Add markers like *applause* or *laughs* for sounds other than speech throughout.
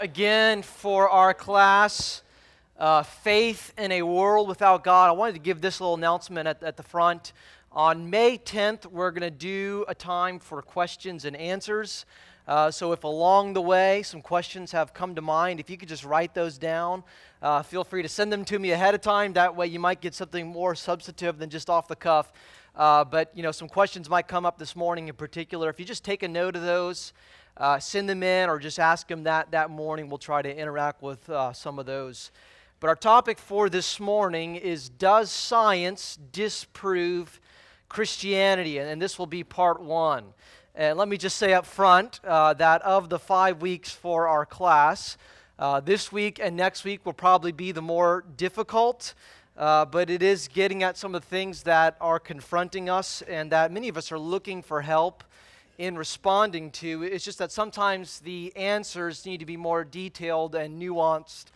again for our class, uh, Faith in a World Without God. I wanted to give this little announcement at, at the front. On May 10th, we're going to do a time for questions and answers. Uh, so, if along the way some questions have come to mind, if you could just write those down, uh, feel free to send them to me ahead of time. That way, you might get something more substantive than just off the cuff. Uh, but you know, some questions might come up this morning in particular. If you just take a note of those, uh, send them in or just ask them that that morning. We'll try to interact with uh, some of those. But our topic for this morning is Does science disprove Christianity? And, and this will be part one. And let me just say up front uh, that of the five weeks for our class, uh, this week and next week will probably be the more difficult. Uh, but it is getting at some of the things that are confronting us and that many of us are looking for help in responding to. It's just that sometimes the answers need to be more detailed and nuanced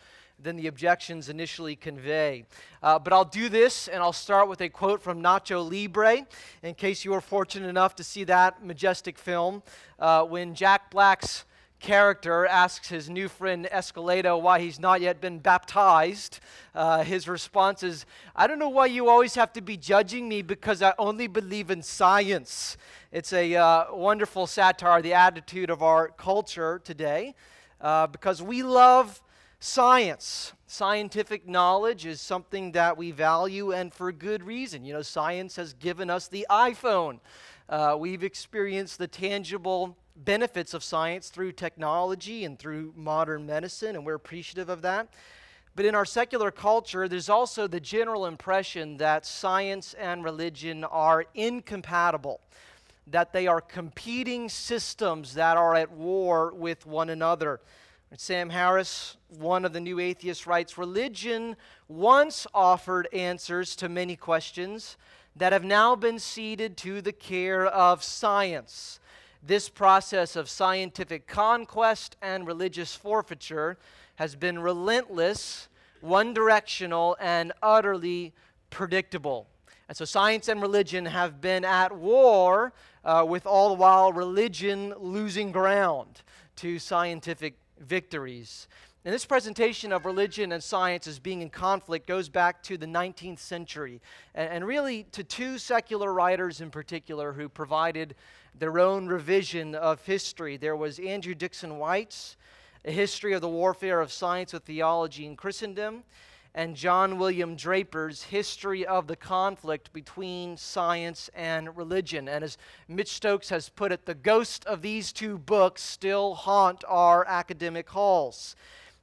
than the objections initially convey. Uh, but I'll do this, and I'll start with a quote from Nacho Libre, in case you were fortunate enough to see that majestic film. Uh, when Jack Black's character asks his new friend Esqueleto why he's not yet been baptized, uh, his response is, I don't know why you always have to be judging me because I only believe in science. It's a uh, wonderful satire, the attitude of our culture today, uh, because we love science. Scientific knowledge is something that we value, and for good reason. You know, science has given us the iPhone. Uh, we've experienced the tangible benefits of science through technology and through modern medicine, and we're appreciative of that. But in our secular culture, there's also the general impression that science and religion are incompatible that they are competing systems that are at war with one another. Sam Harris, one of the new atheists, writes Religion once offered answers to many questions that have now been ceded to the care of science. This process of scientific conquest and religious forfeiture has been relentless, one directional, and utterly predictable. And so science and religion have been at war uh, with all the while religion losing ground to scientific victories. And this presentation of religion and science as being in conflict goes back to the 19th century, and, and really to two secular writers in particular who provided their own revision of history. There was Andrew Dickson White's A History of the Warfare of Science with Theology in Christendom, and John William Draper's History of the Conflict Between Science and Religion. And as Mitch Stokes has put it, the ghost of these two books still haunt our academic halls.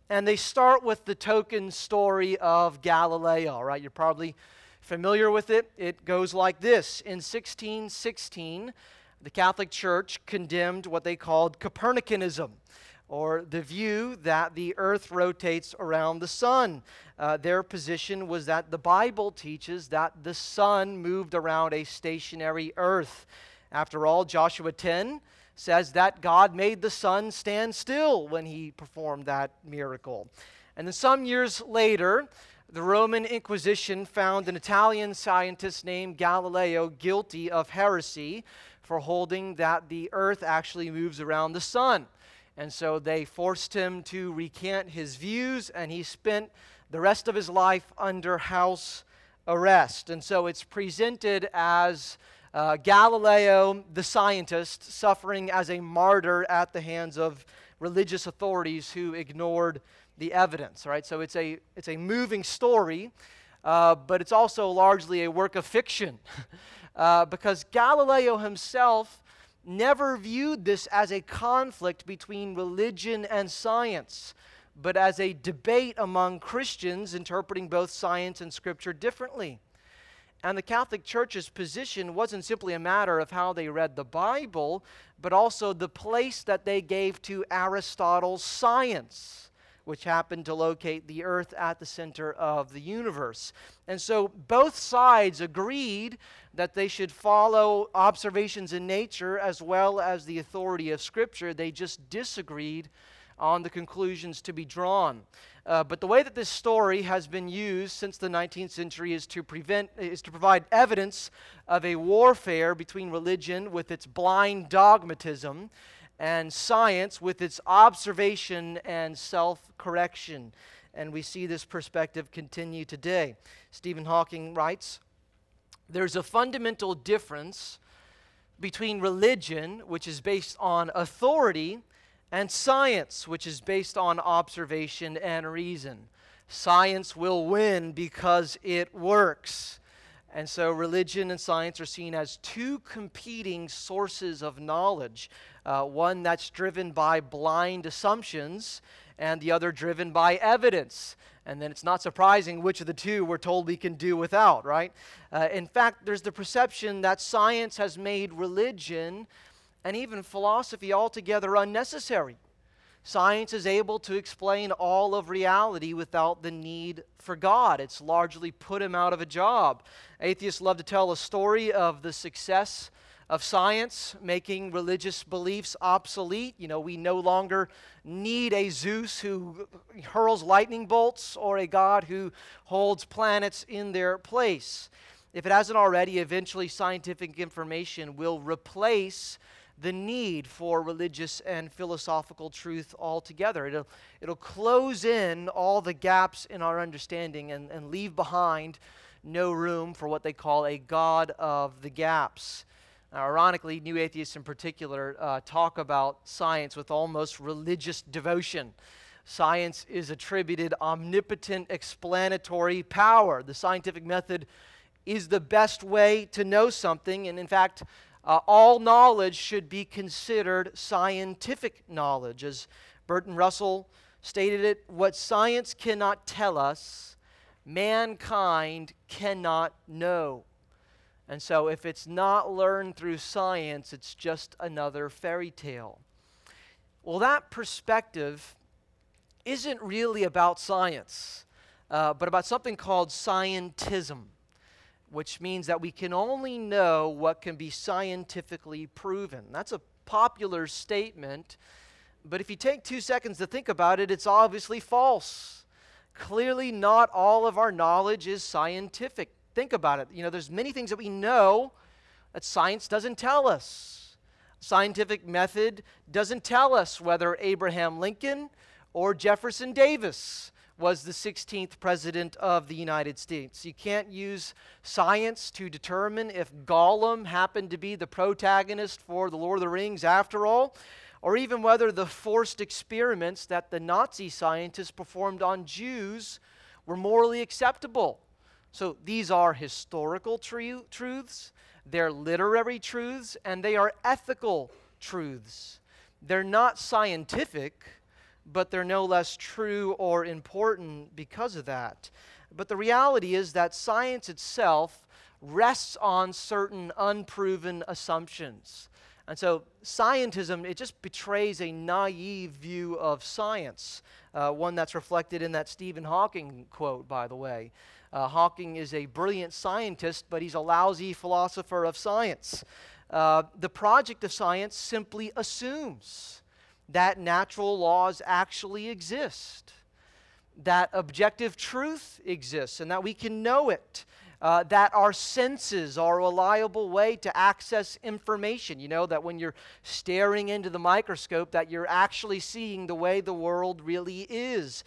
And they start with the token story of Galileo, right? You're probably familiar with it. It goes like this In 1616, the Catholic Church condemned what they called Copernicanism or the view that the earth rotates around the sun. Uh, their position was that the Bible teaches that the sun moved around a stationary earth. After all, Joshua 10 says that God made the sun stand still when he performed that miracle. And then some years later, the Roman Inquisition found an Italian scientist named Galileo guilty of heresy for holding that the earth actually moves around the sun. And so they forced him to recant his views, and he spent the rest of his life under house arrest. And so it's presented as uh, Galileo, the scientist, suffering as a martyr at the hands of religious authorities who ignored the evidence. Right? So it's a, it's a moving story, uh, but it's also largely a work of fiction. *laughs* uh, because Galileo himself never viewed this as a conflict between religion and science, but as a debate among Christians interpreting both science and scripture differently. And the Catholic Church's position wasn't simply a matter of how they read the Bible, but also the place that they gave to Aristotle's science which happened to locate the earth at the center of the universe. And so both sides agreed that they should follow observations in nature as well as the authority of Scripture. They just disagreed on the conclusions to be drawn. Uh, but the way that this story has been used since the 19th century is to prevent is to provide evidence of a warfare between religion with its blind dogmatism and science with its observation and self correction. And we see this perspective continue today. Stephen Hawking writes There's a fundamental difference between religion, which is based on authority, and science, which is based on observation and reason. Science will win because it works. And so, religion and science are seen as two competing sources of knowledge uh, one that's driven by blind assumptions, and the other driven by evidence. And then it's not surprising which of the two we're told we can do without, right? Uh, in fact, there's the perception that science has made religion and even philosophy altogether unnecessary. Science is able to explain all of reality without the need for God. It's largely put him out of a job. Atheists love to tell a story of the success of science making religious beliefs obsolete. You know, we no longer need a Zeus who hurls lightning bolts or a God who holds planets in their place. If it hasn't already, eventually scientific information will replace the need for religious and philosophical truth altogether. It'll, it'll close in all the gaps in our understanding and, and leave behind no room for what they call a God of the gaps. Now, ironically, new atheists in particular uh, talk about science with almost religious devotion. Science is attributed omnipotent explanatory power. The scientific method is the best way to know something, and in fact, uh, all knowledge should be considered scientific knowledge. As Bertrand Russell stated it, what science cannot tell us, mankind cannot know. And so, if it's not learned through science, it's just another fairy tale. Well, that perspective isn't really about science, uh, but about something called scientism which means that we can only know what can be scientifically proven. That's a popular statement, but if you take two seconds to think about it, it's obviously false. Clearly, not all of our knowledge is scientific. Think about it. You know, there's many things that we know that science doesn't tell us. Scientific method doesn't tell us whether Abraham Lincoln or Jefferson Davis was the 16th president of the United States. You can't use science to determine if Gollum happened to be the protagonist for The Lord of the Rings after all, or even whether the forced experiments that the Nazi scientists performed on Jews were morally acceptable. So these are historical tru- truths, they're literary truths, and they are ethical truths. They're not scientific but they're no less true or important because of that. But the reality is that science itself rests on certain unproven assumptions. And so, scientism, it just betrays a naive view of science, uh, one that's reflected in that Stephen Hawking quote, by the way. Uh, Hawking is a brilliant scientist, but he's a lousy philosopher of science. Uh, the project of science simply assumes that natural laws actually exist, that objective truth exists, and that we can know it. Uh, that our senses are a reliable way to access information. You know, that when you're staring into the microscope, that you're actually seeing the way the world really is.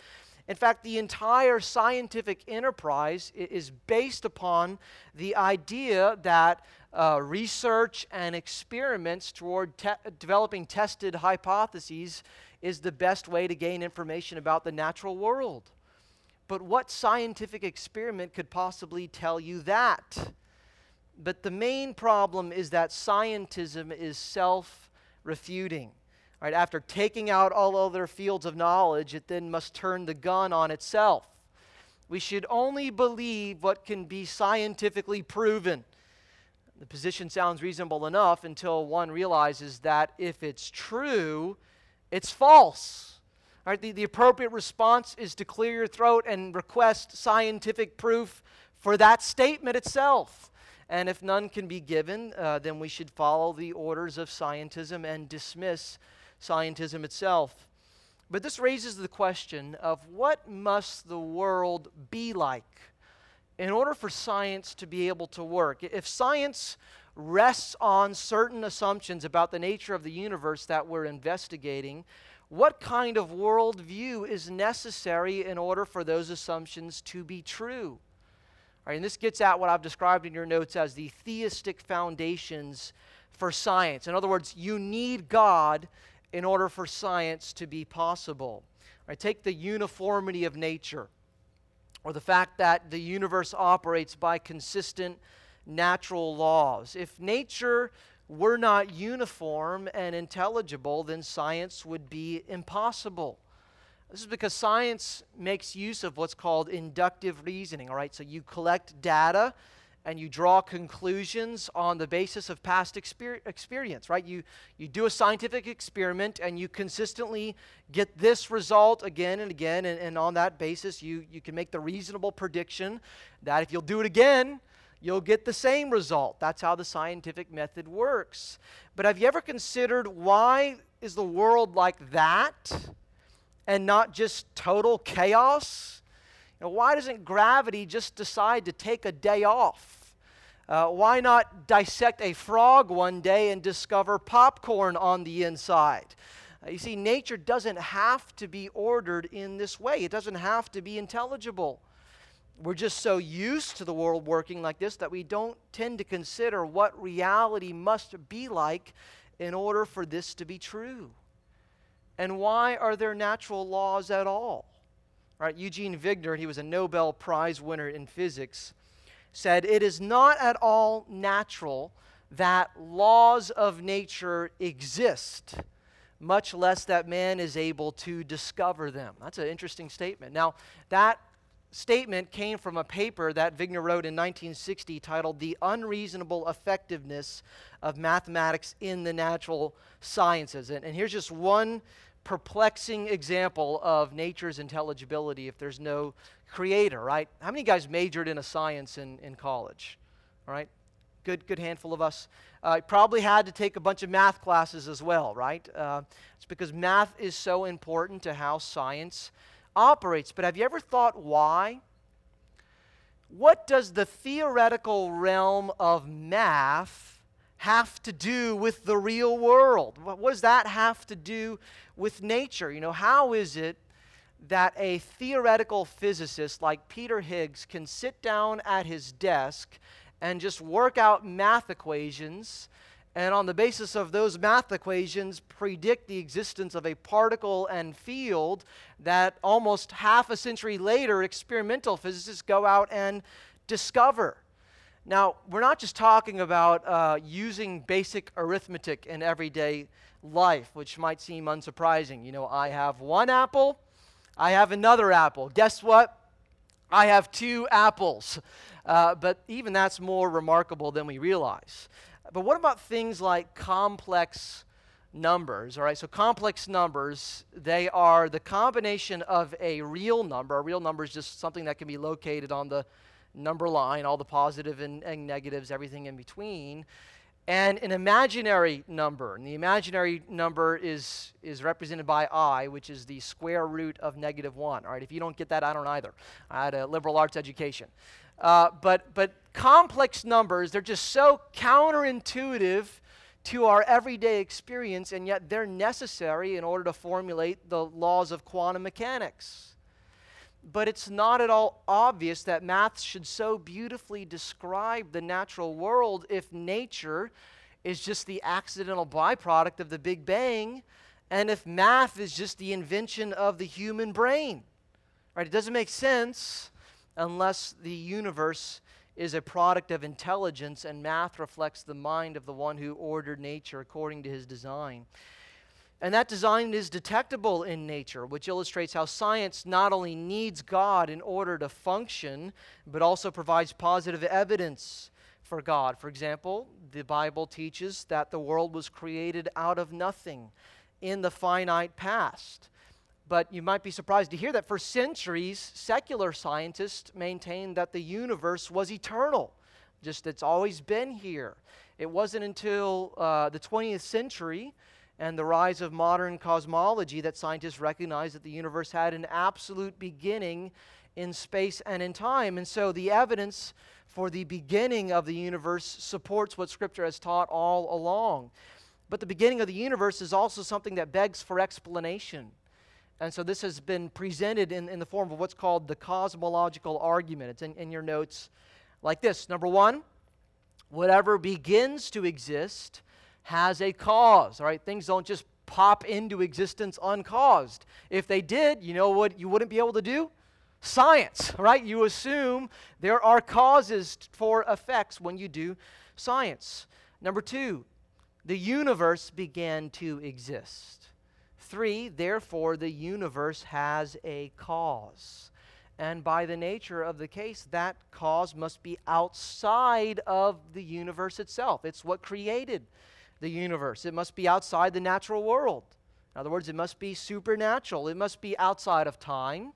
In fact, the entire scientific enterprise is based upon the idea that uh, research and experiments toward te- developing tested hypotheses is the best way to gain information about the natural world. But what scientific experiment could possibly tell you that? But the main problem is that scientism is self refuting. Right, after taking out all other fields of knowledge, it then must turn the gun on itself. We should only believe what can be scientifically proven. The position sounds reasonable enough until one realizes that if it's true, it's false. The, the appropriate response is to clear your throat and request scientific proof for that statement itself. And if none can be given, uh, then we should follow the orders of scientism and dismiss scientism itself. But this raises the question of what must the world be like? in order for science to be able to work. If science rests on certain assumptions about the nature of the universe that we're investigating, what kind of worldview is necessary in order for those assumptions to be true? Right, and this gets at what I've described in your notes as the theistic foundations for science. In other words, you need God in order for science to be possible. Right, take the uniformity of nature, or the fact that the universe operates by consistent natural laws. If nature were not uniform and intelligible, then science would be impossible. This is because science makes use of what's called inductive reasoning, all right? So you collect data and you draw conclusions on the basis of past exper- experience, right? You, you do a scientific experiment and you consistently get this result again and again, and, and on that basis, you, you can make the reasonable prediction that if you'll do it again, you'll get the same result. That's how the scientific method works. But have you ever considered why is the world like that? and not just total chaos? Know, why doesn't gravity just decide to take a day off? Uh, why not dissect a frog one day and discover popcorn on the inside? Uh, you see, nature doesn't have to be ordered in this way, it doesn't have to be intelligible. We're just so used to the world working like this that we don't tend to consider what reality must be like in order for this to be true. And why are there natural laws at all? Right, Eugene Wigner, he was a Nobel Prize winner in physics, said, It is not at all natural that laws of nature exist, much less that man is able to discover them. That's an interesting statement. Now, that statement came from a paper that Wigner wrote in 1960 titled The Unreasonable Effectiveness of Mathematics in the Natural Sciences. And, and here's just one perplexing example of nature's intelligibility if there's no creator, right? How many guys majored in a science in, in college? All right? Good, good handful of us. Uh, probably had to take a bunch of math classes as well, right? Uh, it's because math is so important to how science operates. But have you ever thought why? What does the theoretical realm of math have to do with the real world? What does that have to do with nature? You know, how is it that a theoretical physicist like Peter Higgs can sit down at his desk and just work out math equations and on the basis of those math equations predict the existence of a particle and field that almost half a century later experimental physicists go out and discover. Now, we're not just talking about uh, using basic arithmetic in everyday life, which might seem unsurprising. You know, I have one apple, I have another apple. Guess what? I have two apples. Uh, but even that's more remarkable than we realize. But what about things like complex numbers? All right, so complex numbers, they are the combination of a real number. A real number is just something that can be located on the number line, all the positive and, and negatives, everything in between, and an imaginary number. And the imaginary number is, is represented by i, which is the square root of negative 1. All right, if you don't get that, I don't either. I had a liberal arts education. Uh, but, but complex numbers, they're just so counterintuitive to our everyday experience, and yet they're necessary in order to formulate the laws of quantum mechanics but it's not at all obvious that math should so beautifully describe the natural world if nature is just the accidental byproduct of the Big Bang and if math is just the invention of the human brain. Right? It doesn't make sense unless the universe is a product of intelligence and math reflects the mind of the one who ordered nature according to his design. And that design is detectable in nature, which illustrates how science not only needs God in order to function, but also provides positive evidence for God. For example, the Bible teaches that the world was created out of nothing in the finite past. But you might be surprised to hear that for centuries, secular scientists maintained that the universe was eternal, just it's always been here. It wasn't until uh, the 20th century and the rise of modern cosmology that scientists recognize that the universe had an absolute beginning in space and in time. And so the evidence for the beginning of the universe supports what Scripture has taught all along. But the beginning of the universe is also something that begs for explanation. And so this has been presented in, in the form of what's called the cosmological argument. It's in, in your notes like this Number one, whatever begins to exist has a cause. All right, things don't just pop into existence uncaused. If they did, you know what you wouldn't be able to do? Science, right? You assume there are causes for effects when you do science. Number two, the universe began to exist. Three, therefore, the universe has a cause. And by the nature of the case, that cause must be outside of the universe itself. It's what created the universe. It must be outside the natural world. In other words, it must be supernatural. It must be outside of time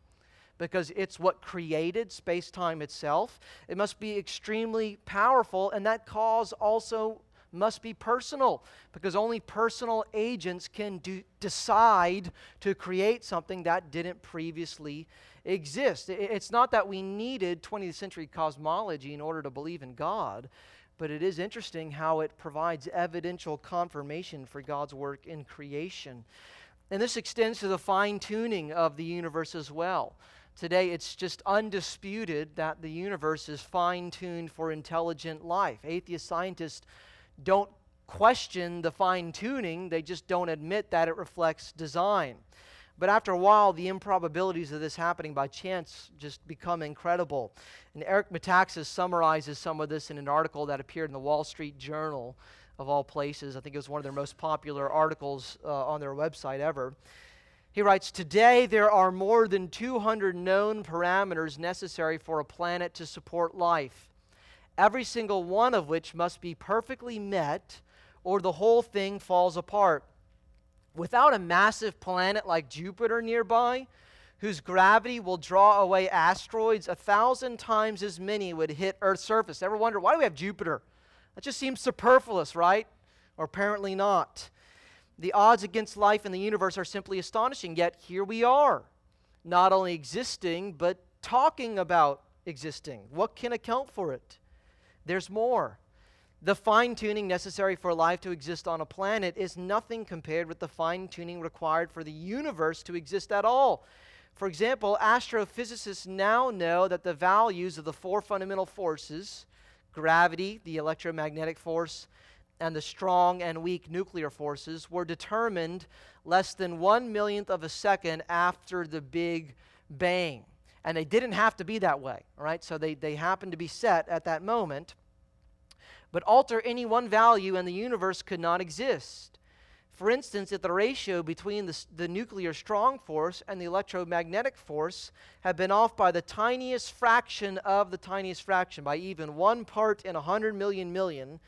because it's what created space time itself. It must be extremely powerful, and that cause also must be personal because only personal agents can do, decide to create something that didn't previously exist. It's not that we needed 20th century cosmology in order to believe in God, but it is interesting how it provides evidential confirmation for God's work in creation. And this extends to the fine tuning of the universe as well. Today, it's just undisputed that the universe is fine tuned for intelligent life. Atheist scientists don't question the fine tuning, they just don't admit that it reflects design. But after a while, the improbabilities of this happening by chance just become incredible. And Eric Metaxas summarizes some of this in an article that appeared in the Wall Street Journal, of all places. I think it was one of their most popular articles uh, on their website ever. He writes Today, there are more than 200 known parameters necessary for a planet to support life, every single one of which must be perfectly met, or the whole thing falls apart without a massive planet like Jupiter nearby, whose gravity will draw away asteroids, a thousand times as many would hit Earth's surface. Ever wonder why do we have Jupiter? That just seems superfluous, right? Or apparently not. The odds against life in the universe are simply astonishing, yet here we are, not only existing, but talking about existing. What can account for it? There's more. The fine tuning necessary for life to exist on a planet is nothing compared with the fine tuning required for the universe to exist at all. For example, astrophysicists now know that the values of the four fundamental forces gravity, the electromagnetic force, and the strong and weak nuclear forces were determined less than one millionth of a second after the Big Bang. And they didn't have to be that way, right? So they, they happened to be set at that moment but alter any one value and the universe could not exist. For instance, if the ratio between the, the nuclear strong force and the electromagnetic force had been off by the tiniest fraction of the tiniest fraction, by even one part in a hundred million million,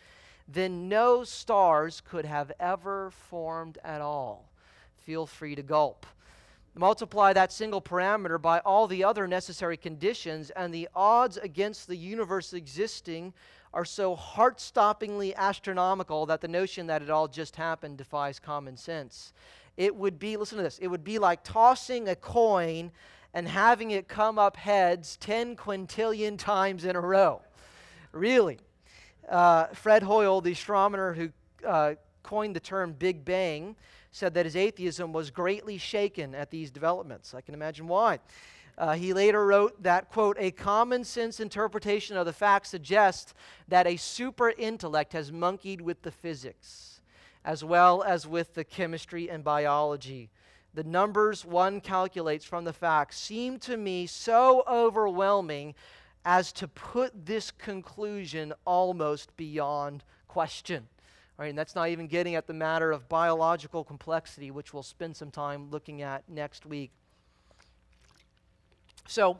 then no stars could have ever formed at all. Feel free to gulp. Multiply that single parameter by all the other necessary conditions, and the odds against the universe existing are so heart stoppingly astronomical that the notion that it all just happened defies common sense. It would be, listen to this, it would be like tossing a coin and having it come up heads 10 quintillion times in a row. Really. Uh, Fred Hoyle, the astronomer who uh, coined the term Big Bang, said that his atheism was greatly shaken at these developments. I can imagine why. Uh, he later wrote that, quote, a common sense interpretation of the facts suggests that a super intellect has monkeyed with the physics, as well as with the chemistry and biology. The numbers one calculates from the facts seem to me so overwhelming as to put this conclusion almost beyond question. All right, and that's not even getting at the matter of biological complexity, which we'll spend some time looking at next week. So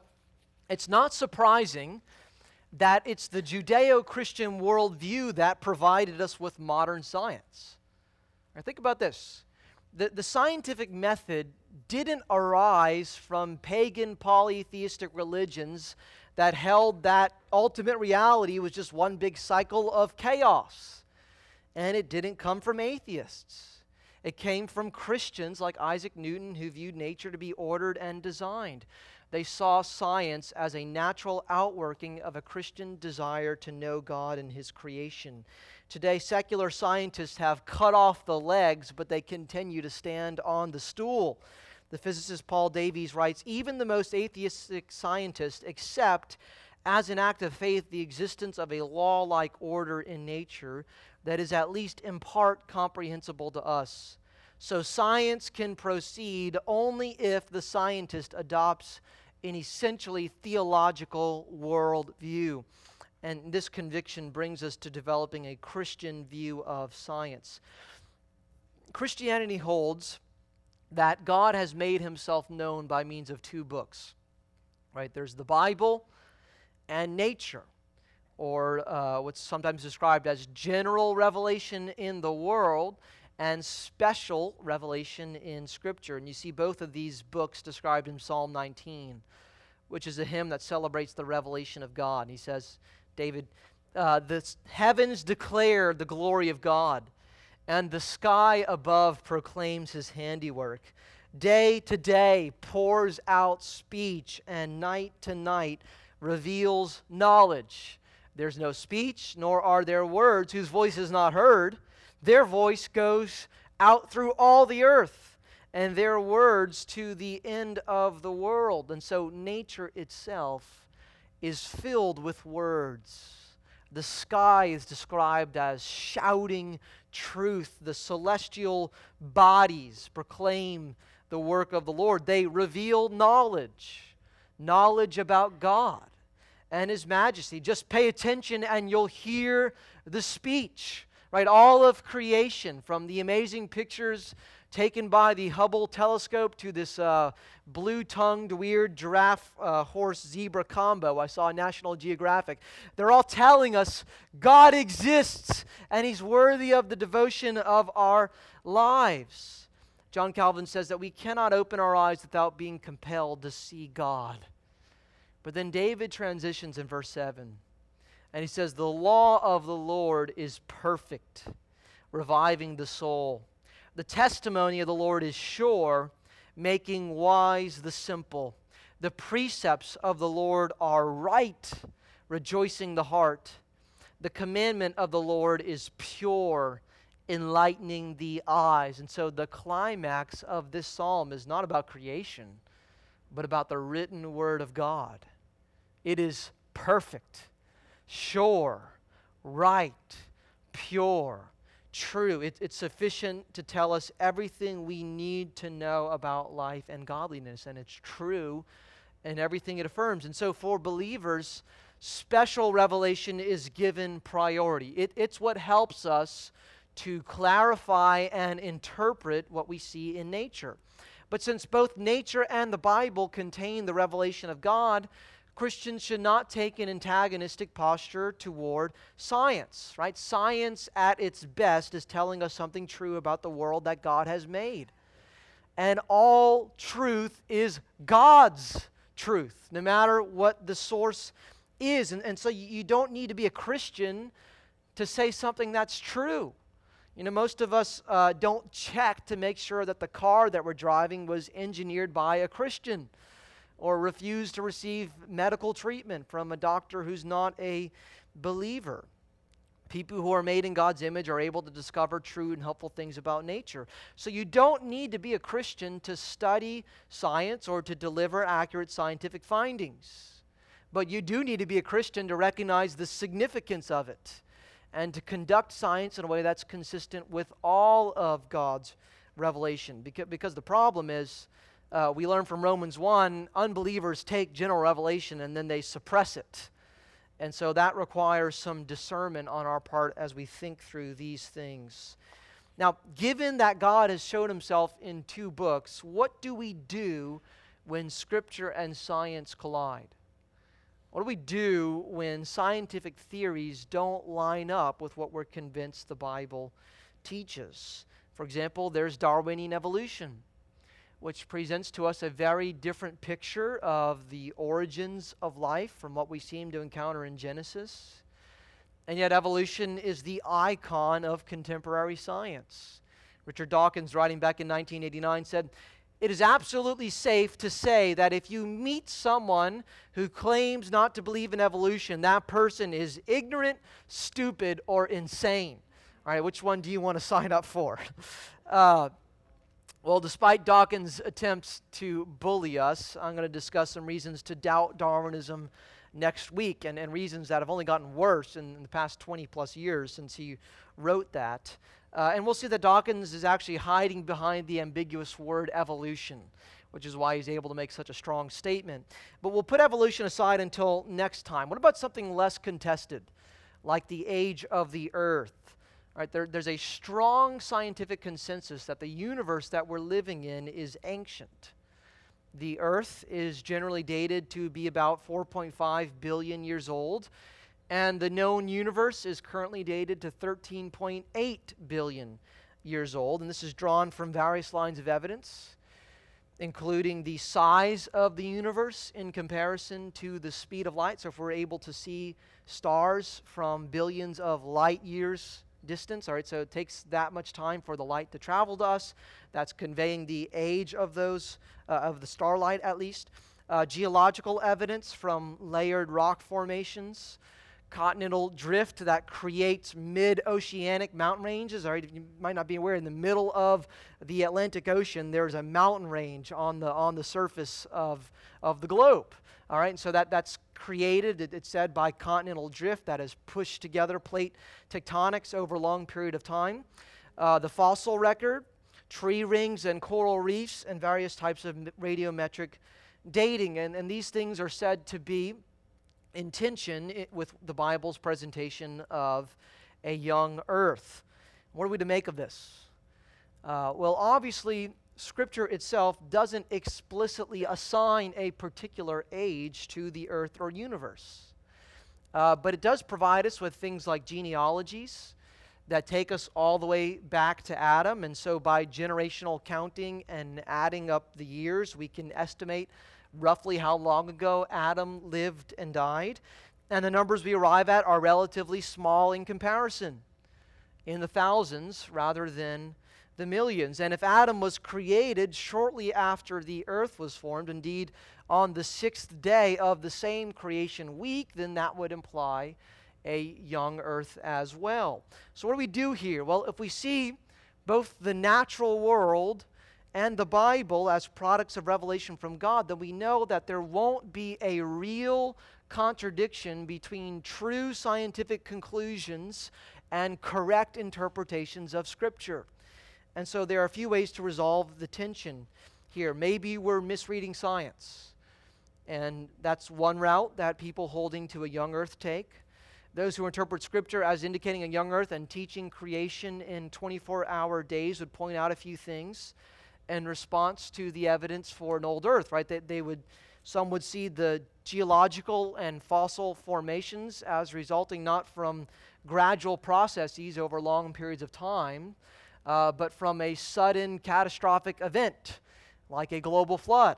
it's not surprising that it's the Judeo Christian worldview that provided us with modern science. Think about this the, the scientific method didn't arise from pagan polytheistic religions that held that ultimate reality was just one big cycle of chaos. And it didn't come from atheists. It came from Christians like Isaac Newton who viewed nature to be ordered and designed. They saw science as a natural outworking of a Christian desire to know God and His creation. Today, secular scientists have cut off the legs, but they continue to stand on the stool. The physicist Paul Davies writes Even the most atheistic scientists accept, as an act of faith, the existence of a law like order in nature that is at least in part comprehensible to us. So, science can proceed only if the scientist adopts an essentially theological worldview. And this conviction brings us to developing a Christian view of science. Christianity holds that God has made himself known by means of two books. Right? There's the Bible and nature, or uh, what's sometimes described as general revelation in the world and special revelation in Scripture. And you see both of these books described in Psalm 19, which is a hymn that celebrates the revelation of God. And he says, David, uh, the heavens declare the glory of God, and the sky above proclaims his handiwork. Day to day pours out speech, and night to night reveals knowledge. There's no speech, nor are there words whose voice is not heard. Their voice goes out through all the earth, and their words to the end of the world. And so nature itself is filled with words. The sky is described as shouting truth. The celestial bodies proclaim the work of the Lord. They reveal knowledge, knowledge about God and His majesty. Just pay attention and you'll hear the speech right? All of creation, from the amazing pictures taken by the Hubble telescope to this uh, blue tongued, weird giraffe uh, horse zebra combo I saw National Geographic. They're all telling us God exists and He's worthy of the devotion of our lives. John Calvin says that we cannot open our eyes without being compelled to see God. But then David transitions in verse 7 and he says, The law of the Lord is perfect, reviving the soul. The testimony of the Lord is sure, making wise the simple. The precepts of the Lord are right, rejoicing the heart. The commandment of the Lord is pure, enlightening the eyes. And so the climax of this psalm is not about creation, but about the written word of God. It is perfect sure, right, pure, true. It, it's sufficient to tell us everything we need to know about life and godliness, and it's true in everything it affirms. And so, for believers, special revelation is given priority. It, it's what helps us to clarify and interpret what we see in nature. But since both nature and the Bible contain the revelation of God, Christians should not take an antagonistic posture toward science, right? Science at its best is telling us something true about the world that God has made. And all truth is God's truth, no matter what the source is. And, and so you, don't need to be a Christian to say something that's true. You know, most of us uh, don't check to make sure that the car that we're driving was engineered by a Christian or refuse to receive medical treatment from a doctor who's not a believer. People who are made in God's image are able to discover true and helpful things about nature. So you don't need to be a Christian to study science or to deliver accurate scientific findings. But you do need to be a Christian to recognize the significance of it and to conduct science in a way that's consistent with all of God's revelation. Because, because the problem is, uh, we learn from Romans 1 unbelievers take general revelation and then they suppress it. And so that requires some discernment on our part as we think through these things. Now, given that God has shown himself in two books, what do we do when Scripture and science collide? What do we do when scientific theories don't line up with what we're convinced the Bible teaches? For example, there's Darwinian evolution which presents to us a very different picture of the origins of life from what we seem to encounter in Genesis. And yet, evolution is the icon of contemporary science. Richard Dawkins, writing back in 1989, said, It is absolutely safe to say that if you meet someone who claims not to believe in evolution, that person is ignorant, stupid, or insane. All right, which one do you want to sign up for? *laughs* Uh, well, despite Dawkins' attempts to bully us, I'm going to discuss some reasons to doubt Darwinism next week and, and reasons that have only gotten worse in, in the past 20 plus years since he wrote that. Uh, and we'll see that Dawkins is actually hiding behind the ambiguous word evolution, which is why he's able to make such a strong statement. But we'll put evolution aside until next time. What about something less contested, like the age of the earth? Right, there, there's a strong scientific consensus that the universe that we're living in is ancient. The earth is generally dated to be about 4.5 billion years old, and the known universe is currently dated to 13.8 billion years old. And this is drawn from various lines of evidence, including the size of the universe in comparison to the speed of light. So, if we're able to see stars from billions of light years distance, all right, so it takes that much time for the light to travel to us. That's conveying the age of those, uh, of the starlight at least. Uh, geological evidence from layered rock formations continental drift that creates mid oceanic mountain ranges. All right, you might not be aware, in the middle of the Atlantic Ocean, there's a mountain range on the, on the surface of, of the globe. All right, and so that, that's created, it, it's said, by continental drift that has pushed together plate tectonics over a long period of time. Uh, the fossil record, tree rings and coral reefs, and various types of radiometric dating. And, and these things are said to be in tension with the Bible's presentation of a young earth. What are we to make of this? Uh, well, obviously, Scripture itself doesn't explicitly assign a particular age to the earth or universe. Uh, but it does provide us with things like genealogies that take us all the way back to Adam. And so, by generational counting and adding up the years, we can estimate roughly how long ago Adam lived and died. And the numbers we arrive at are relatively small in comparison, in the thousands rather than the millions. And if Adam was created shortly after the earth was formed, indeed on the sixth day of the same creation week, then that would imply a young earth as well. So, what do we do here? Well, if we see both the natural world and the Bible as products of revelation from God, then we know that there won't be a real contradiction between true scientific conclusions and correct interpretations of Scripture. And so there are a few ways to resolve the tension here. Maybe we're misreading science. And that's one route that people holding to a young earth take. Those who interpret Scripture as indicating a young earth and teaching creation in 24 hour days would point out a few things in response to the evidence for an old earth, right? They, they would, some would see the geological and fossil formations as resulting not from gradual processes over long periods of time, uh, but from a sudden catastrophic event like a global flood.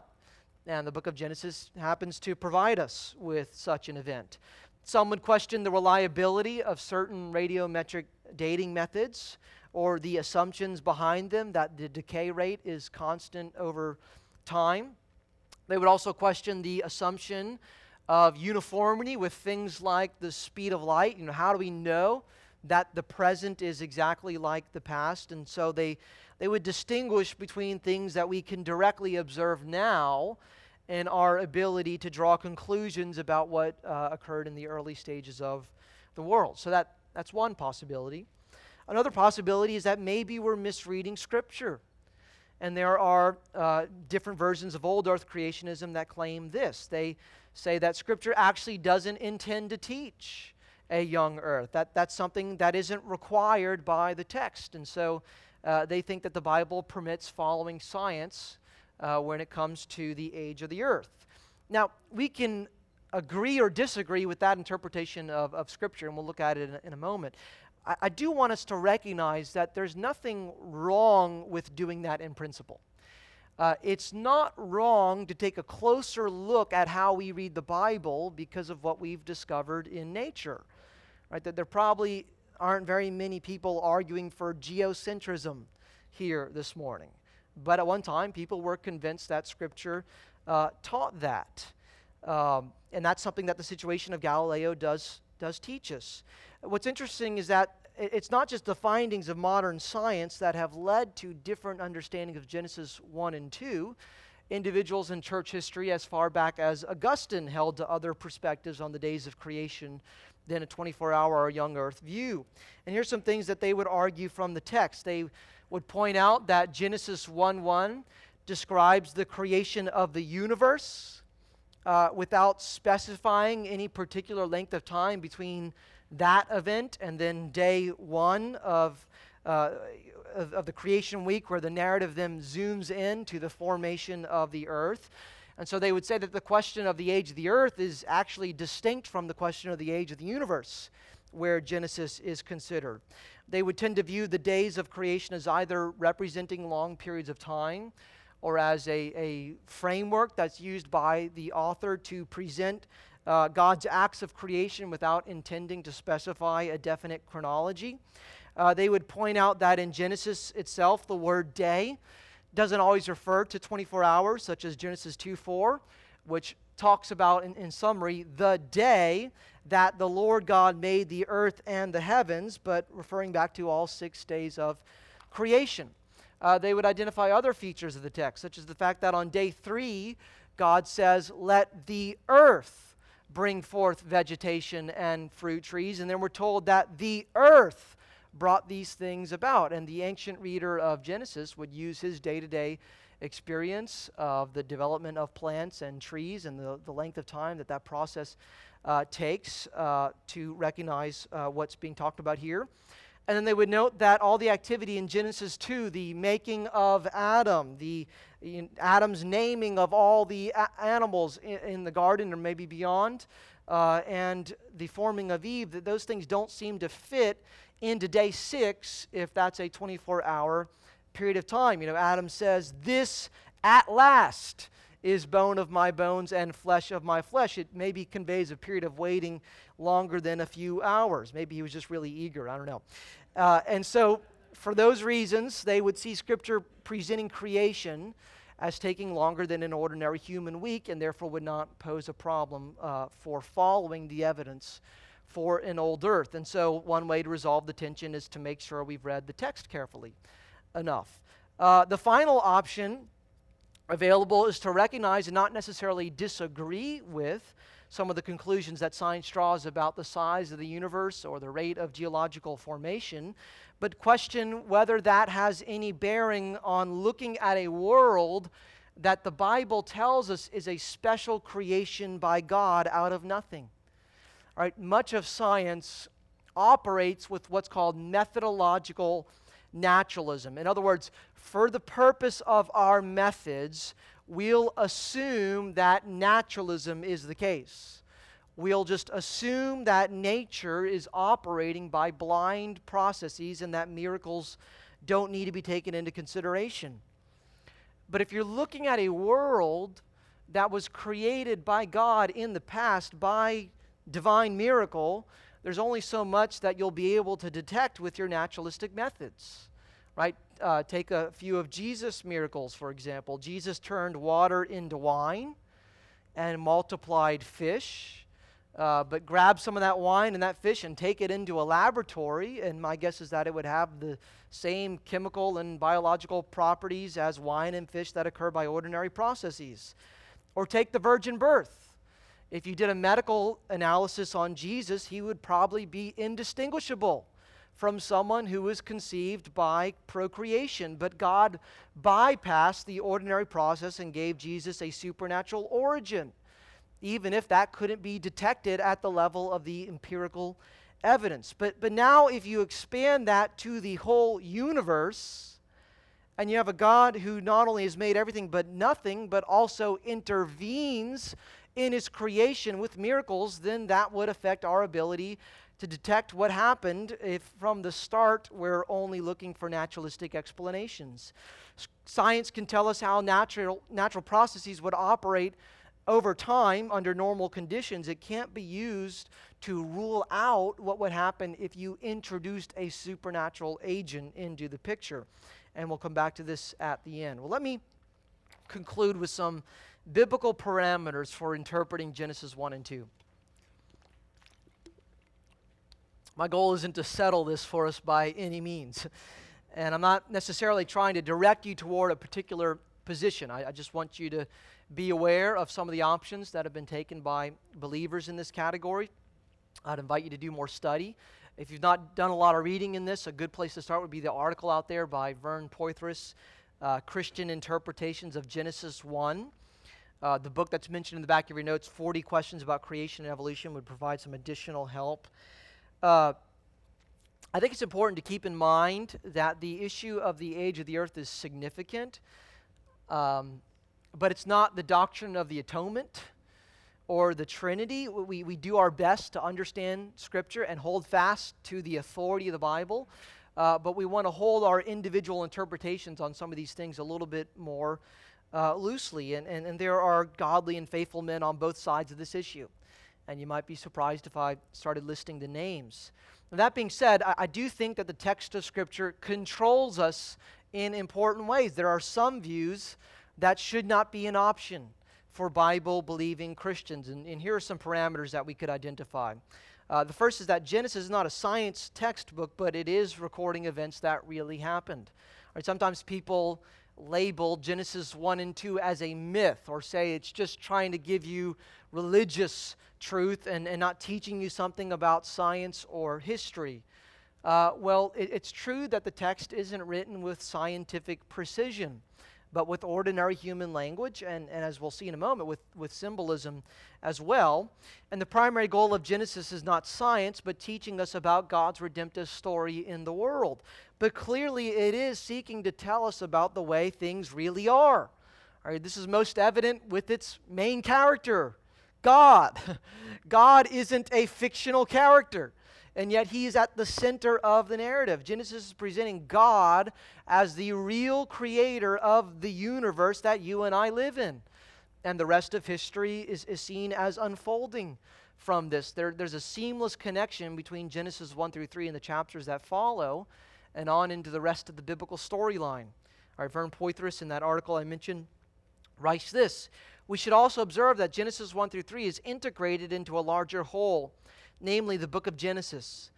And the book of Genesis happens to provide us with such an event. Some would question the reliability of certain radiometric dating methods or the assumptions behind them that the decay rate is constant over time. They would also question the assumption of uniformity with things like the speed of light. You know, how do we know that the present is exactly like the past? And so they, they would distinguish between things that we can directly observe now and our ability to draw conclusions about what uh, occurred in the early stages of the world. So that, that's one possibility. Another possibility is that maybe we're misreading Scripture. And there are uh, different versions of old earth creationism that claim this. They say that Scripture actually doesn't intend to teach a young earth, that, that's something that isn't required by the text. And so uh, they think that the Bible permits following science uh, when it comes to the age of the earth. Now, we can agree or disagree with that interpretation of, of Scripture, and we'll look at it in a, in a moment. I, I do want us to recognize that there's nothing wrong with doing that in principle. Uh, it's not wrong to take a closer look at how we read the Bible because of what we've discovered in nature. Right? That there probably aren't very many people arguing for geocentrism here this morning. But at one time, people were convinced that Scripture uh, taught that. Um, and that's something that the situation of Galileo does, does teach us. What's interesting is that it's not just the findings of modern science that have led to different understanding of Genesis 1 and 2. Individuals in church history, as far back as Augustine, held to other perspectives on the days of creation than a 24 hour or young earth view. And here's some things that they would argue from the text. They would point out that Genesis 1 1 describes the creation of the universe uh, without specifying any particular length of time between that event and then day one of, uh, of, of, the creation week, where the narrative then zooms in to the formation of the earth. And so they would say that the question of the age of the earth is actually distinct from the question of the age of the universe, where Genesis is considered. They would tend to view the days of creation as either representing long periods of time or as a, a framework that's used by the author to present uh, God's acts of creation without intending to specify a definite chronology. Uh, they would point out that in Genesis itself, the word day doesn't always refer to 24 hours, such as Genesis 2 4, which talks about, in, in summary, the day that the Lord God made the earth and the heavens, but referring back to all six days of creation. Uh, they would identify other features of the text, such as the fact that on day three, God says, Let the earth bring forth vegetation and fruit trees. And then we're told that the earth brought these things about. And the ancient reader of Genesis would use his day to day experience of the development of plants and trees and the, the length of time that that process uh, takes uh, to recognize uh, what's being talked about here. And then they would note that all the activity in Genesis 2, the making of Adam, the Adam's naming of all the a- animals in, in, the garden or maybe beyond, uh, and the forming of Eve, that those things don't seem to fit into day six if that's a 24 hour period of time. You know, Adam says, This at last is bone of my bones and flesh of my flesh. It maybe conveys a period of waiting longer than a few hours. Maybe he was just really eager. I don't know. Uh, and so, for those reasons, they would see Scripture presenting creation as taking longer than an ordinary human week and therefore would not pose a problem uh, for following the evidence for an old earth. And so, one way to resolve the tension is to make sure we've read the text carefully enough. Uh, the final option available is to recognize and not necessarily disagree with some of the conclusions that science draws about the size of the universe or the rate of geological formation, but question whether that has any bearing on looking at a world that the Bible tells us is a special creation by God out of nothing. Right, much of science operates with what's called methodological naturalism. In other words, for the purpose of our methods, we'll assume that naturalism is the case. We'll just assume that nature is operating by blind processes and that miracles don't need to be taken into consideration. But if you're looking at a world that was created by God in the past by divine miracle, there's only so much that you'll be able to detect with your naturalistic methods right? Uh, take a few of Jesus' miracles, for example. Jesus turned water into wine and multiplied fish. Uh, but grab some of that wine and that fish and take it into a laboratory, and my guess is that it would have the same chemical and biological properties as wine and fish that occur by ordinary processes. Or take the virgin birth. If you did a medical analysis on Jesus, he would probably be indistinguishable from someone who was conceived by procreation. But God bypassed the ordinary process and gave Jesus a supernatural origin, even if that couldn't be detected at the level of the empirical evidence. But, but now, if you expand that to the whole universe, and you have a God who not only has made everything but nothing, but also intervenes in his creation with miracles, then that would affect our ability to detect what happened if from the start we're only looking for naturalistic explanations. Science can tell us how natural, natural processes would operate over time under normal conditions. It can't be used to rule out what would happen if you introduced a supernatural agent into the picture. and we'll come back to this at the end. Well, let me conclude with some biblical parameters for interpreting Genesis 1 and 2. My goal isn't to settle this for us by any means. And I'm not necessarily trying to direct you toward a particular position. I, I, just want you to be aware of some of the options that have been taken by believers in this category. I'd invite you to do more study. If you've not done a lot of reading in this, a good place to start would be the article out there by Vern Poythress, uh, Christian Interpretations of Genesis 1. Uh, the book that's mentioned in the back of your notes, 40 Questions About Creation and Evolution, would provide some additional help. Uh, I think it's important to keep in mind that the issue of the age of the earth is significant, um, but it's not the doctrine of the atonement or the Trinity. We, we do our best to understand Scripture and hold fast to the authority of the Bible, uh, but we want to hold our individual interpretations on some of these things a little bit more uh, loosely. And, and, and there are godly and faithful men on both sides of this issue. And you might be surprised if I started listing the names. that being said, I, I do think that the text of Scripture controls us in important ways. There are some views that should not be an option for Bible believing Christians. And, and, here are some parameters that we could identify. Uh, the first is that Genesis is not a science textbook, but it is recording events that really happened. Right, sometimes people label Genesis 1 and 2 as a myth or say it's just trying to give you religious truth and, and not teaching you something about science or history. Uh, well, it, it's true that the text isn't written with scientific precision but with ordinary human language, and, and as we'll see in a moment, with, with symbolism as well. And the primary goal of Genesis is not science, but teaching us about God's redemptive story in the world. But clearly, it is seeking to tell us about the way things really are. All right, this is most evident with its main character, God. *laughs* God isn't a fictional character and yet he is at the center of the narrative. Genesis is presenting God as the real creator of the universe that you and I live in. And the rest of history is, is seen as unfolding from this. There, there's a seamless connection between Genesis 1 through 3 and the chapters that follow, and on into the rest of the biblical storyline. All right, Vern Poythress, in that article I mentioned, writes this We should also observe that Genesis 1 through 3 is integrated into a larger whole namely the book of Genesis.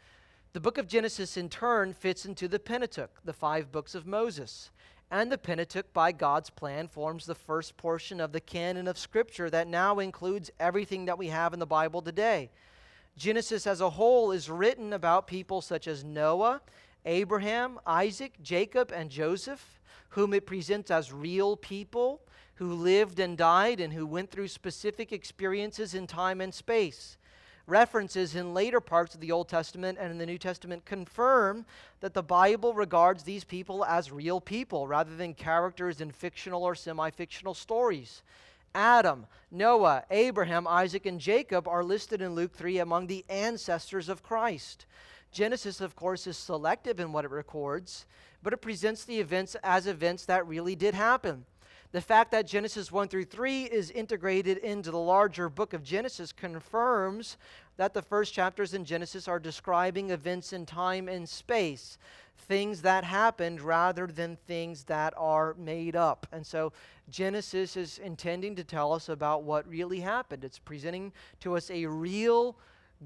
The book of Genesis, in turn, fits into the Pentateuch, the five books of Moses. And the Pentateuch, by God's plan, forms the first portion of the canon of Scripture that now includes everything that we have in the Bible today. Genesis as a whole is written about people such as Noah, Abraham, Isaac, Jacob, and Joseph, whom it presents as real people who lived and died and who went through specific experiences in time and space references in later parts of the Old Testament and in the New Testament confirm that the Bible regards these people as real people rather than characters in fictional or semi fictional stories. Adam, Noah, Abraham, Isaac, and Jacob are listed in Luke 3 among the ancestors of Christ. Genesis, of course, is selective in what it records, but it presents the events as events that really did happen. The fact that Genesis 1 through 3 is integrated into the larger book of Genesis confirms that the first chapters in Genesis are describing events in time and space, things that happened rather than things that are made up. And so Genesis is intending to tell us about what really happened. It's presenting to us a real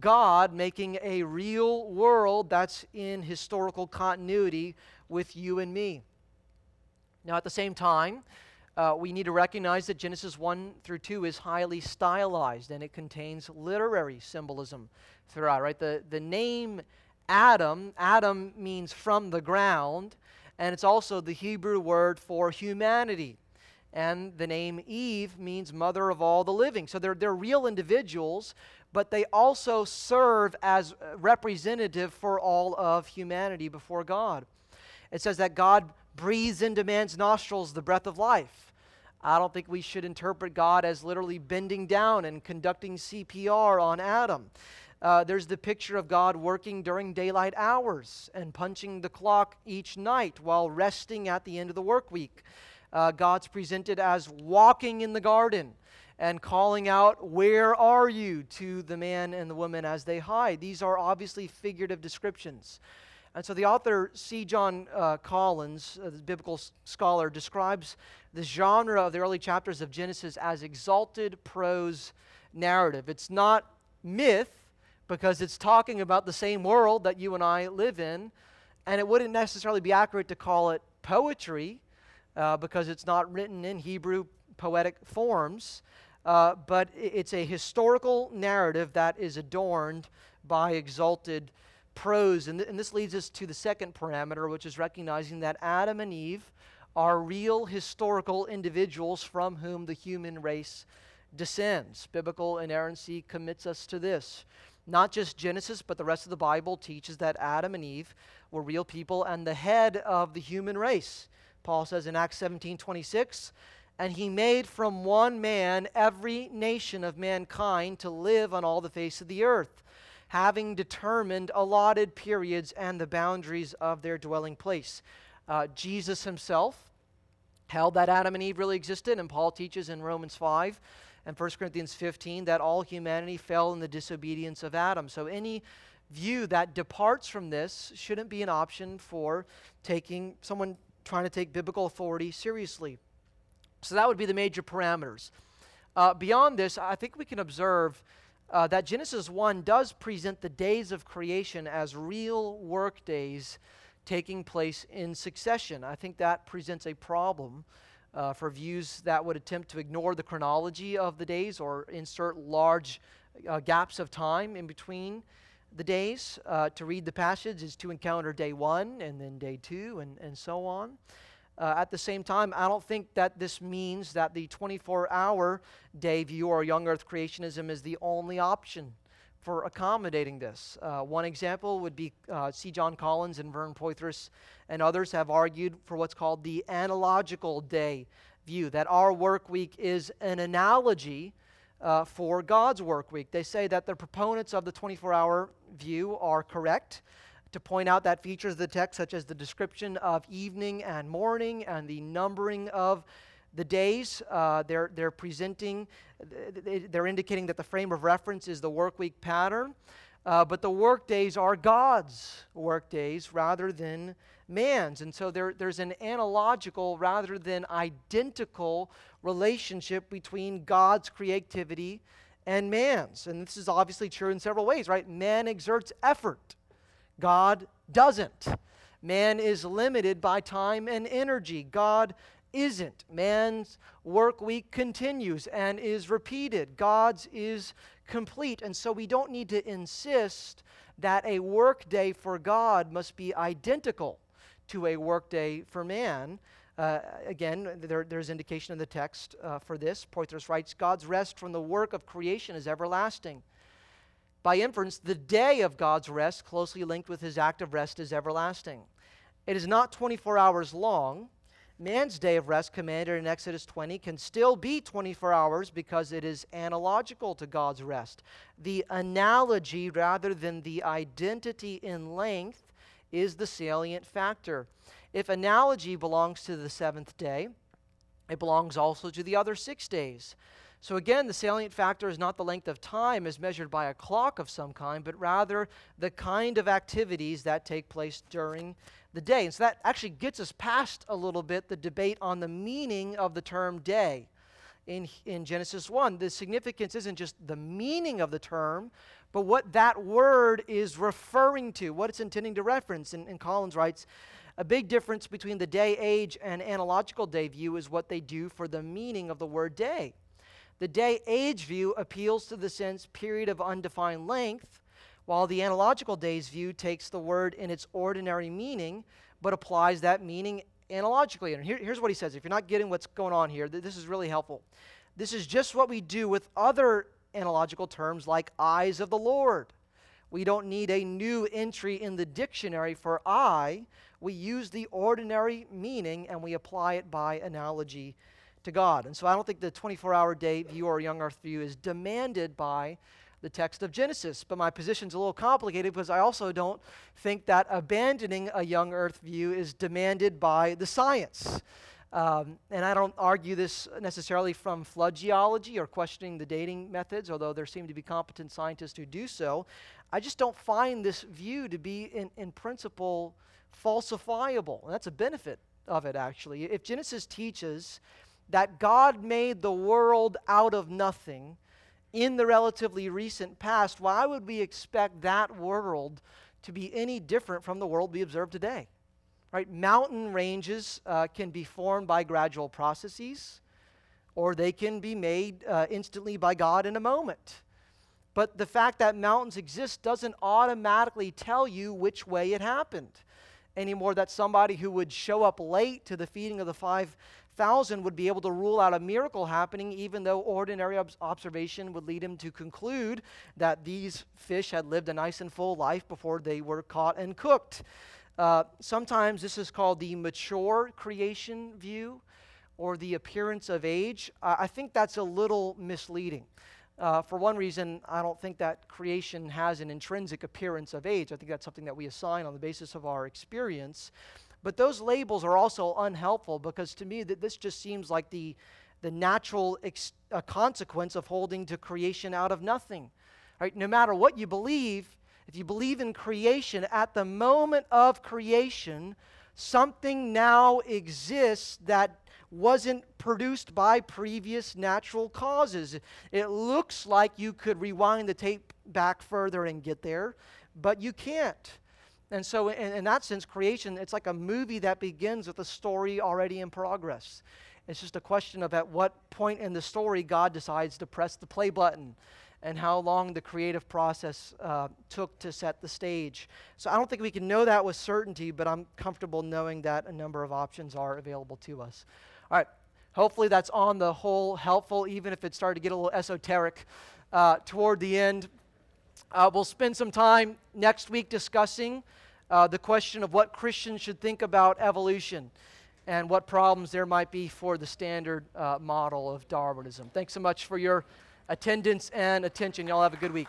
God making a real world that's in historical continuity with you and me. Now, at the same time, uh, we need to recognize that Genesis 1 through 2 is highly stylized and it contains literary symbolism throughout, right? The, the name Adam, Adam means from the ground, and it's also the Hebrew word for humanity. And the name Eve means mother of all the living. So they're, they're real individuals, but they also serve as representative for all of humanity before God. It says that God breathes into man's nostrils the breath of life. I don't think we should interpret God as literally bending down and conducting CPR on Adam. Uh, there's the picture of God working during daylight hours and punching the clock each night while resting at the end of the work week. Uh, God's presented as walking in the garden and calling out, Where are you? to the man and the woman as they hide. These are obviously figurative descriptions. And so the author C. John uh, Collins, uh, the biblical scholar, describes the genre of the early chapters of Genesis as exalted prose narrative. It's not myth because it's talking about the same world that you and I live in, and it wouldn't necessarily be accurate to call it poetry uh, because it's not written in Hebrew poetic forms. Uh, but it's a historical narrative that is adorned by exalted prose. And, th- and this leads us to the second parameter, which is recognizing that Adam and Eve are real historical individuals from whom the human race descends. Biblical inerrancy commits us to this. Not just Genesis, but the rest of the Bible teaches that Adam and Eve were real people and the head of the human race. Paul says in Acts 17 26, and he made from one man every nation of mankind to live on all the face of the earth, having determined allotted periods and the boundaries of their dwelling place. Uh, Jesus himself held that Adam and Eve really existed, and Paul teaches in Romans 5 and 1 Corinthians 15 that all humanity fell in the disobedience of Adam. So any view that departs from this shouldn't be an option for taking someone trying to take biblical authority seriously. So that would be the major parameters. Uh, beyond this, I think we can observe uh, that Genesis 1 does present the days of creation as real work days taking place in succession. I think that presents a problem uh, for views that would attempt to ignore the chronology of the days or insert large uh, gaps of time in between the days. Uh, to read the passage is to encounter day one and then day two and, and so on. Uh, at the same time, I don't think that this means that the 24 hour day view or young earth creationism is the only option for accommodating this. Uh, one example would be uh, C. John Collins and Vern Poythress and others have argued for what's called the analogical day view, that our work week is an analogy uh, for God's work week. They say that the proponents of the 24 hour view are correct to point out that features of the text, such as the description of evening and morning and the numbering of the days. Uh, they're, they're presenting, they're indicating that the frame of reference is the work week pattern. Uh, but the work days are God's work days rather than man's. And so there, there's an analogical rather than identical relationship between God's creativity and man's. And this is obviously true in several ways, right? Man exerts effort God doesn't. Man is limited by time and energy. God isn't. Man's work week continues and is repeated. God's is complete. And so we don't need to insist that a work day for God must be identical to a work day for man. Uh, again, there, there's indication in the text uh, for this. Poythress writes God's rest from the work of creation is everlasting. By inference, the day of God's rest, closely linked with his act of rest, is everlasting. It is not 24 hours long. Man's day of rest, commanded in Exodus 20, can still be 24 hours because it is analogical to God's rest. The analogy, rather than the identity in length, is the salient factor. If analogy belongs to the seventh day, it belongs also to the other six days. So again, the salient factor is not the length of time as measured by a clock of some kind, but rather the kind of activities that take place during the day. And so that actually gets us past a little bit the debate on the meaning of the term day. In, in Genesis 1, the significance isn't just the meaning of the term, but what that word is referring to, what it's intending to reference. And, and Collins writes, a big difference between the day age and analogical day view is what they do for the meaning of the word day. The day age view appeals to the sense period of undefined length, while the analogical days view takes the word in its ordinary meaning, but applies that meaning analogically. And here, here's what he says if you're not getting what's going on here, th- this is really helpful. This is just what we do with other analogical terms like eyes of the Lord. We don't need a new entry in the dictionary for eye. We use the ordinary meaning and we apply it by analogy to God. And so I don't think the 24 hour day view or young earth view is demanded by the text of Genesis. But my position's a little complicated because I also don't think that abandoning a young earth view is demanded by the science. Um, and I don't argue this necessarily from flood geology or questioning the dating methods, although there seem to be competent scientists who do so. I just don't find this view to be, in, in principle, falsifiable. And that's a benefit of it, actually. If Genesis teaches that God made the world out of nothing in the relatively recent past, why would we expect that world to be any different from the world we observe today? Right? Mountain ranges uh, can be formed by gradual processes, or they can be made uh, instantly by God in a moment. But the fact that mountains exist doesn't automatically tell you which way it happened anymore. That somebody who would show up late to the feeding of the 5,000 would be able to rule out a miracle happening, even though ordinary ob- observation would lead him to conclude that these fish had lived a nice and full life before they were caught and cooked. Uh, sometimes this is called the mature creation view or the appearance of age. Uh, I think that's a little misleading. Uh, for one reason, I don't think that creation has an intrinsic appearance of age. I think that's something that we assign on the basis of our experience. But those labels are also unhelpful because to me, that this just seems like the, the natural ex- uh, consequence of holding to creation out of nothing. Right? No matter what you believe, if you believe in creation, at the moment of creation, something now exists that wasn't produced by previous natural causes. It looks like you could rewind the tape back further and get there, but you can't. And so, in, in, that sense, creation, it's like a movie that begins with a story already in progress. It's just a question of at what point in the story God decides to press the play button and how long the creative process uh, took to set the stage. So I don't think we can know that with certainty, but I'm comfortable knowing that a number of options are available to us. All right, hopefully that's on the whole helpful, even if it started to get a little esoteric uh, toward the end. Uh, we'll spend some time next week discussing uh, the question of what Christians should think about evolution and what problems there might be for the standard uh, model of Darwinism. Thanks so much for your attendance and attention. Y'all have a good week.